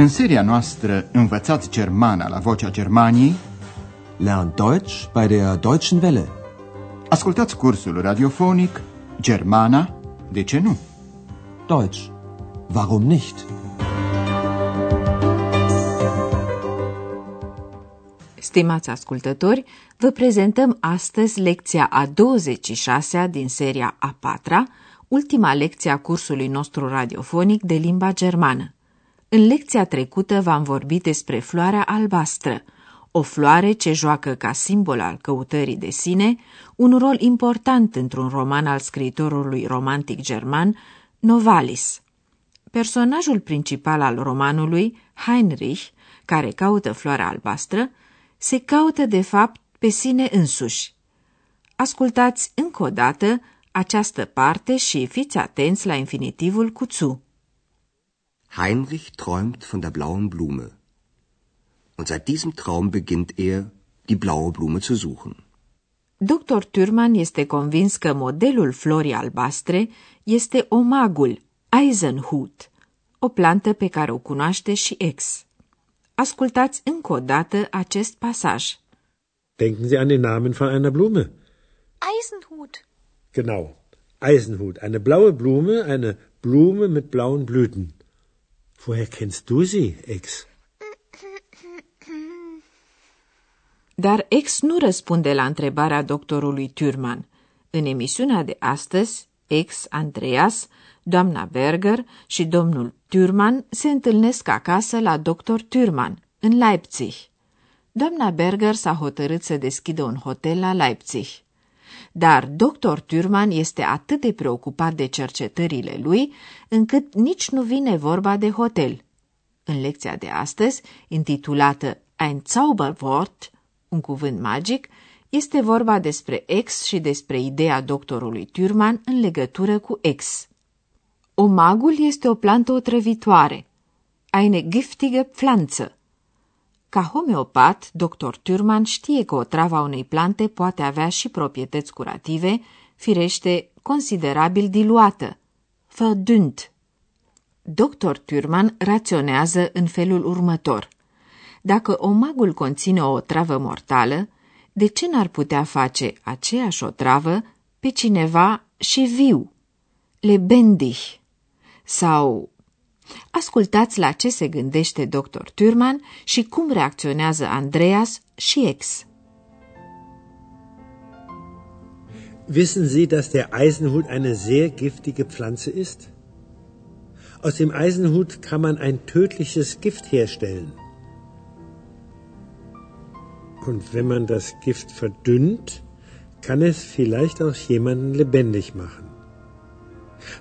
În seria noastră Învățați Germana la Vocea Germaniei Lernt Deutsch bei der Deutschen Welle. Ascultați cursul radiofonic Germana, de ce nu? Deutsch. Warum nicht? Stimați ascultători, vă prezentăm astăzi lecția a 26-a din seria a 4 ultima lecție a cursului nostru radiofonic de limba germană. În lecția trecută v-am vorbit despre floarea albastră, o floare ce joacă ca simbol al căutării de sine un rol important într-un roman al scriitorului romantic german Novalis. Personajul principal al romanului, Heinrich, care caută floarea albastră, se caută de fapt pe sine însuși. Ascultați încă o dată această parte și fiți atenți la infinitivul cu zu. Heinrich träumt von der blauen Blume. Und seit diesem Traum beginnt er, die blaue Blume zu suchen. Dr. Thürmann este convins că modelul florii albastre este omagul, Eisenhut, o plantă pe care o cunoaște și ex. Ascultați încă o dată acest pasaj. Denken Sie an den Namen von einer Blume. Eisenhut. Genau. Eisenhut. Eine blaue Blume, eine Blume mit blauen Blüten. Woher kennst du sie, Ex? Dar Ex nu răspunde la întrebarea doctorului Thürmann. În emisiunea de astăzi, Ex, Andreas, doamna Berger și domnul Thürmann se întâlnesc acasă la doctor Thürmann, în Leipzig. Doamna Berger s-a hotărât să deschidă un hotel la Leipzig. Dar doctor Thürmann este atât de preocupat de cercetările lui, încât nici nu vine vorba de hotel. În lecția de astăzi, intitulată Ein Zauberwort, un cuvânt magic, este vorba despre ex și despre ideea doctorului Thürmann în legătură cu ex. Omagul este o plantă otrăvitoare, eine giftige Pflanze. Ca homeopat, dr. Thürmann știe că o trava unei plante poate avea și proprietăți curative, firește considerabil diluată, verdünnt. Dr. Thürmann raționează în felul următor. Dacă omagul conține o travă mortală, de ce n-ar putea face aceeași otravă pe cineva și viu, lebendig? Sau Ascultați la ce se gândește dr. Thürmann și cum reacționează Andreas și ex. Wissen Sie, dass der Eisenhut eine sehr giftige Pflanze ist? Aus dem Eisenhut kann man ein tödliches Gift herstellen. Und wenn man das Gift verdünnt, kann es vielleicht auch jemanden lebendig machen.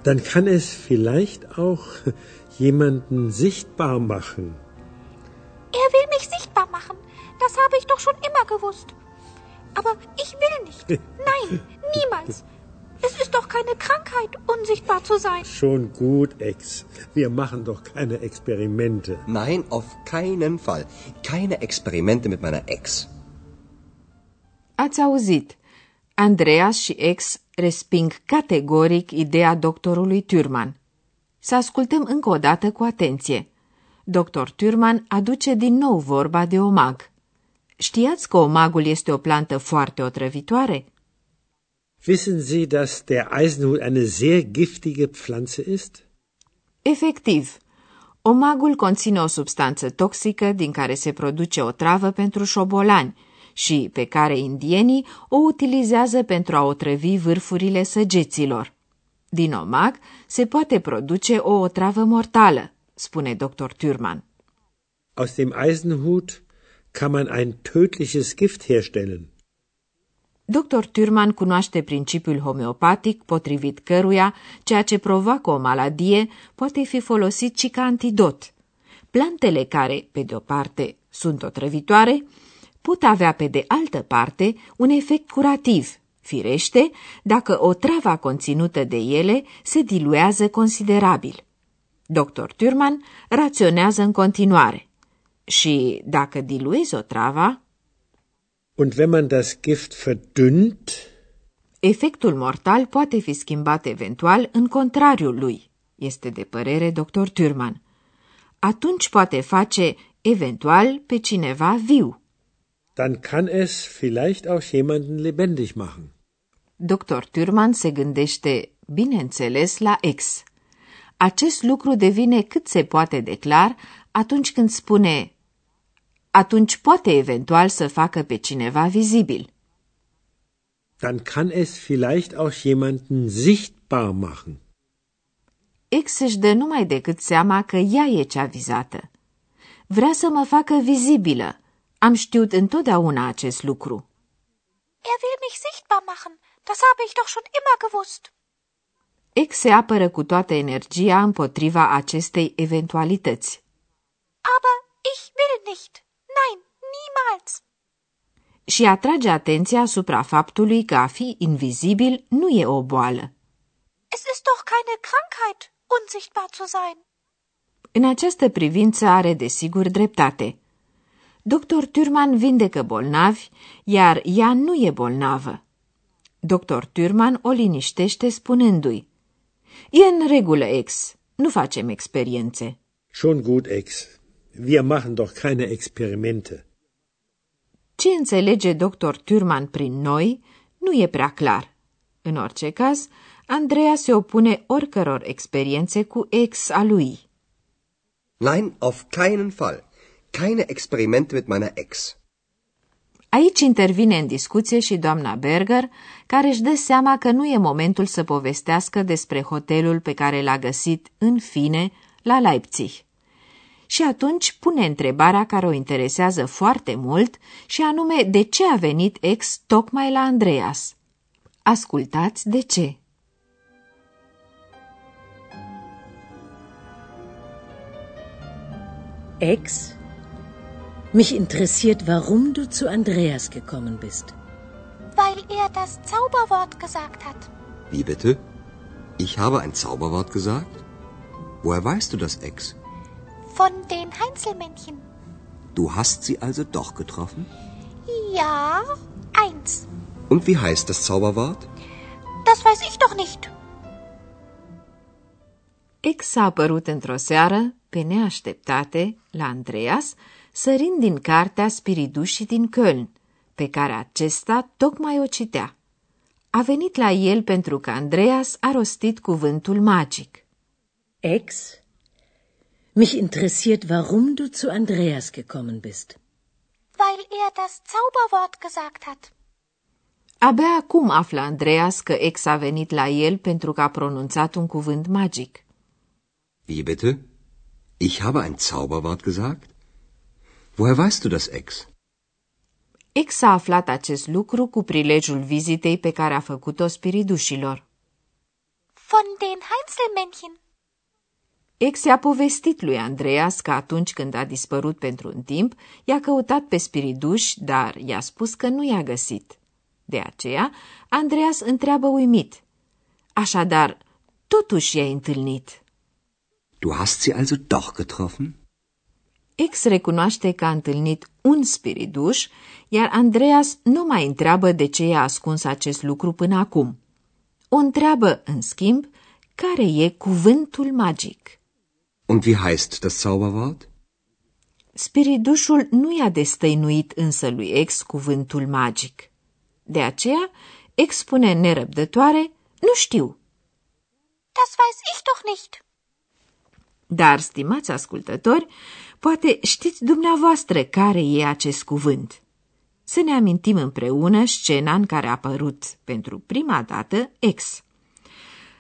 Dann kann es vielleicht auch jemanden sichtbar machen. Er will mich sichtbar machen. Das habe ich doch schon immer gewusst. Aber ich will nicht. Nein, niemals. Es ist doch keine Krankheit, unsichtbar zu sein. Schon gut, Ex. Wir machen doch keine Experimente. Nein, auf keinen Fall. Keine Experimente mit meiner Ex. Ați auzit. Andreas și ex resping categoric ideea doctorului Thürmann. Să ascultăm încă o dată cu atenție. Dr. Thürmann aduce din nou vorba de omag. Știați că omagul este o plantă foarte otrăvitoare? Wissen Sie, dass der Eisenhut eine sehr giftige Pflanze ist? Efectiv, omagul conține o substanță toxică din care se produce o travă pentru șobolani și pe care indienii o utilizează pentru a otrăvi vârfurile săgeților. Din omag se poate produce o otravă mortală, spune dr. Thürmann. Aus dem Eisenhut kann man ein tödliches Gift herstellen. Dr. Thürmann cunoaște principiul homeopatic potrivit căruia ceea ce provoacă o maladie poate fi folosit și ca antidot. Plantele care, pe de o parte, sunt otrăvitoare, pot avea pe de altă parte un efect curativ, firește, dacă o trava conținută de ele se diluează considerabil. Dr. Thürmann raționează în continuare. Și dacă diluezi o trava, Und wenn man das Gift verdünnt, efectul mortal poate fi schimbat eventual în contrariul lui, este de părere dr. Thürmann. atunci poate face eventual pe cineva viu. Dann kann es vielleicht auch jemanden lebendig machen. Dr. Thürmann se gândește, bineînțeles, la ex. Acest lucru devine cât se poate de clar atunci când spune atunci poate eventual să facă pe cineva vizibil. Dann kann es vielleicht auch jemanden sichtbar machen. Ex își dă numai decât seama că ea e cea vizată. Vrea să mă facă vizibilă. Am știut întotdeauna acest lucru. Er will mich sichtbar machen. Das habe ich doch schon immer gewusst. Ex se apără cu toată energia împotriva acestei eventualități. Aber ich will nicht. Nein, niemals. Și atrage atenția asupra faptului că a fi invizibil nu e o boală. Es ist doch keine Krankheit, unsichtbar zu sein. În această privință are desigur dreptate. Dr. Turman vindecă bolnavi, iar ea nu e bolnavă. Dr. Turman o liniștește spunându-i E în regulă, ex. Nu facem experiențe. Schon gut, Ex. Wir machen doch keine Experimente. Ce înțelege dr. Turman prin noi nu e prea clar. În orice caz, Andreea se opune oricăror experiențe cu ex a lui. Nein, auf keinen Fall. Keine Experimente mit meiner Ex. Aici intervine în discuție și doamna Berger, care își dă seama că nu e momentul să povestească despre hotelul pe care l-a găsit, în fine, la Leipzig. Și atunci pune întrebarea care o interesează foarte mult și anume de ce a venit ex tocmai la Andreas. Ascultați de ce. Ex? Mich interessiert, warum du zu Andreas gekommen bist. Weil er das Zauberwort gesagt hat. Wie bitte? Ich habe ein Zauberwort gesagt? Woher weißt du das, Ex? Von den Heinzelmännchen. Du hast sie also doch getroffen? Ja, eins. Und wie heißt das Zauberwort? Das weiß ich doch nicht. Ex a apărut într-o seară, pe neașteptate, la Andreas, sărind din cartea Spiridușii din Köln, pe care acesta tocmai o citea. A venit la el pentru că Andreas a rostit cuvântul magic. Ex? Mich interessiert, warum du zu Andreas gekommen bist. Weil er das Zauberwort gesagt hat. Abia acum află Andreas că ex a venit la el pentru că a pronunțat un cuvânt magic. Wie bitte? Ich habe ein Zauberwort gesagt? Woher weißt du das, Ex? Ex a aflat acest lucru cu prilejul vizitei pe care a făcut-o spiridușilor. Von den Heinzelmännchen. Ex i-a povestit lui Andreas că atunci când a dispărut pentru un timp, i-a căutat pe spiriduș, dar i-a spus că nu i-a găsit. De aceea, Andreas întreabă uimit. Așadar, totuși i-ai întâlnit. Du hast sie also doch getroffen? Ex recunoaște că a întâlnit un spiriduș, iar Andreas nu mai întreabă de ce i-a ascuns acest lucru până acum. O întreabă, în schimb, care e cuvântul magic. Und wie heißt das Zauberwort? Spiridușul nu i-a destăinuit însă lui Ex cuvântul magic. De aceea, Ex spune nerăbdătoare, nu știu. Das weiß ich doch nicht. Dar, stimați ascultători, poate știți dumneavoastră care e acest cuvânt. Să ne amintim împreună scena în care a apărut pentru prima dată Ex.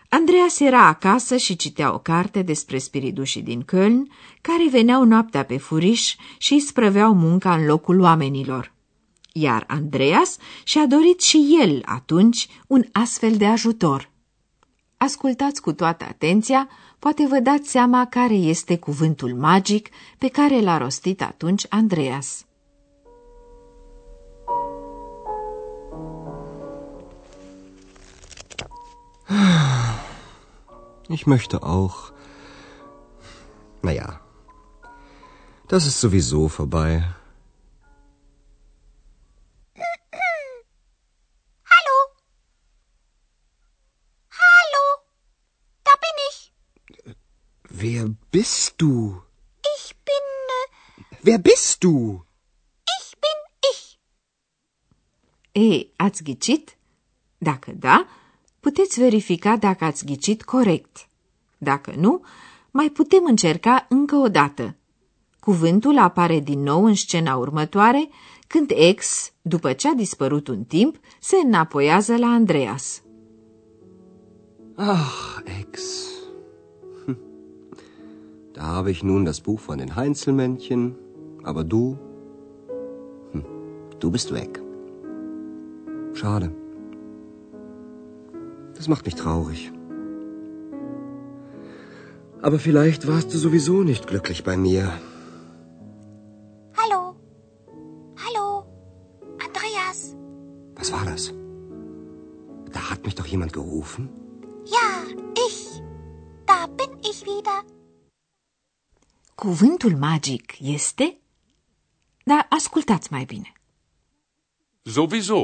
Andreas era acasă și citea o carte despre spiridușii din Köln, care veneau noaptea pe furiș și îi sprăveau munca în locul oamenilor. Iar Andreas și-a dorit și el atunci un astfel de ajutor. Ascultați cu toată atenția, poate vă dați seama care este cuvântul magic pe care l-a rostit atunci Andreas. Ich möchte auch. Naja, das ist sowieso vorbei. Wer bist du? Ich Wer bist du? Ich bin ich. E, ați ghicit? Dacă da, puteți verifica dacă ați ghicit corect. Dacă nu, mai putem încerca încă o dată. Cuvântul apare din nou în scena următoare, când ex, după ce a dispărut un timp, se înapoiază la Andreas. Ach, Ex. Da habe ich nun das Buch von den Heinzelmännchen, aber du, hm, du bist weg. Schade. Das macht mich traurig. Aber vielleicht warst du sowieso nicht glücklich bei mir. Hallo. Hallo. Andreas. Was war das? Da hat mich doch jemand gerufen. Ja, ich. Da bin ich wieder. Cuvântul magic este... Dar ascultați mai bine. Sowieso.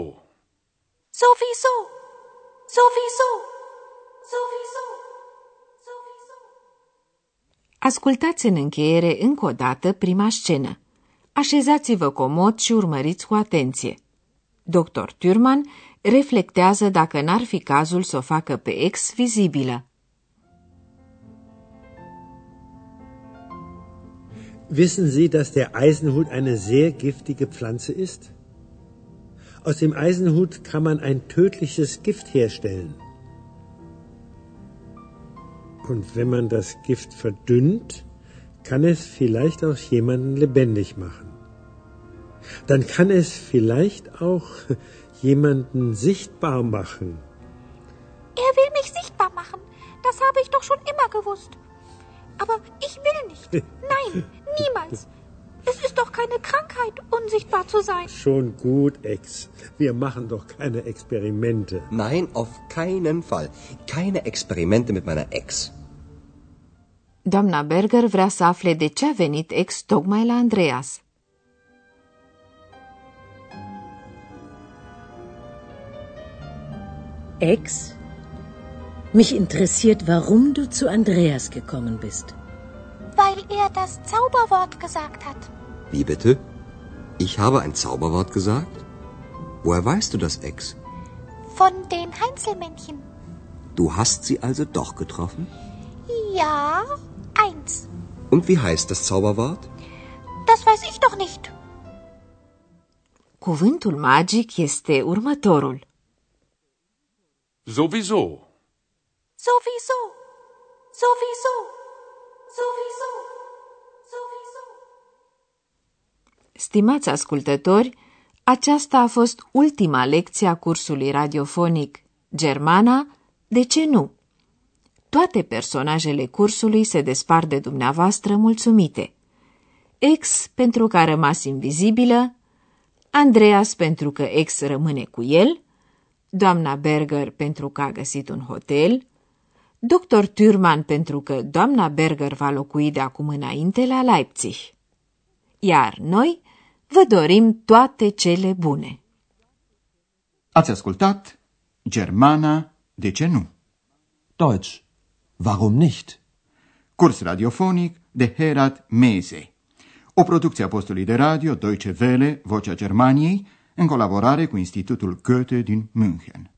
Sowieso. Sowieso. Sowieso. Sowieso. Ascultați în încheiere încă o dată prima scenă. Așezați-vă comod și urmăriți cu atenție. Dr. Turman reflectează dacă n-ar fi cazul să o facă pe ex vizibilă. Wissen Sie, dass der Eisenhut eine sehr giftige Pflanze ist? Aus dem Eisenhut kann man ein tödliches Gift herstellen. Und wenn man das Gift verdünnt, kann es vielleicht auch jemanden lebendig machen. Dann kann es vielleicht auch jemanden sichtbar machen. Er will mich sichtbar machen. Das habe ich doch schon immer gewusst. Aber ich will nicht. Nein, niemals. Es ist doch keine Krankheit, unsichtbar zu sein. Schon gut, Ex. Wir machen doch keine Experimente. Nein, auf keinen Fall. Keine Experimente mit meiner Ex. Doamna Berger vrea să afle de ce a venit ex tocmai la Andreas. Ex, mich interessiert, warum du zu Andreas gekommen bist. Weil er das Zauberwort gesagt hat. Wie bitte? Ich habe ein Zauberwort gesagt? Woher weißt du das, Ex? Von den Heinzelmännchen. Du hast sie also doch getroffen? Ja, eins. Und wie heißt das Zauberwort? Das weiß ich doch nicht. Cuvântul magic este următorul. Sowieso. Sowieso. Sowieso. Sowieso. Sowieso. Stimați ascultători, aceasta a fost ultima lecție a cursului radiofonic Germana, de ce nu? Toate personajele cursului se despart de dumneavoastră mulțumite. Ex pentru că a rămas invizibilă, Andreas pentru că ex rămâne cu el, doamna Berger pentru că a găsit un hotel, Dr. Thürmann pentru că doamna Berger va locui de acum înainte la Leipzig. Iar noi vă dorim toate cele bune. Ați ascultat Germana, de ce nu? Deutsch. Warum nicht? Curs radiofonic de Herat Mese. O producție a postului de radio Deutsche Welle, Vocea Germaniei, în colaborare cu Institutul Goethe din München.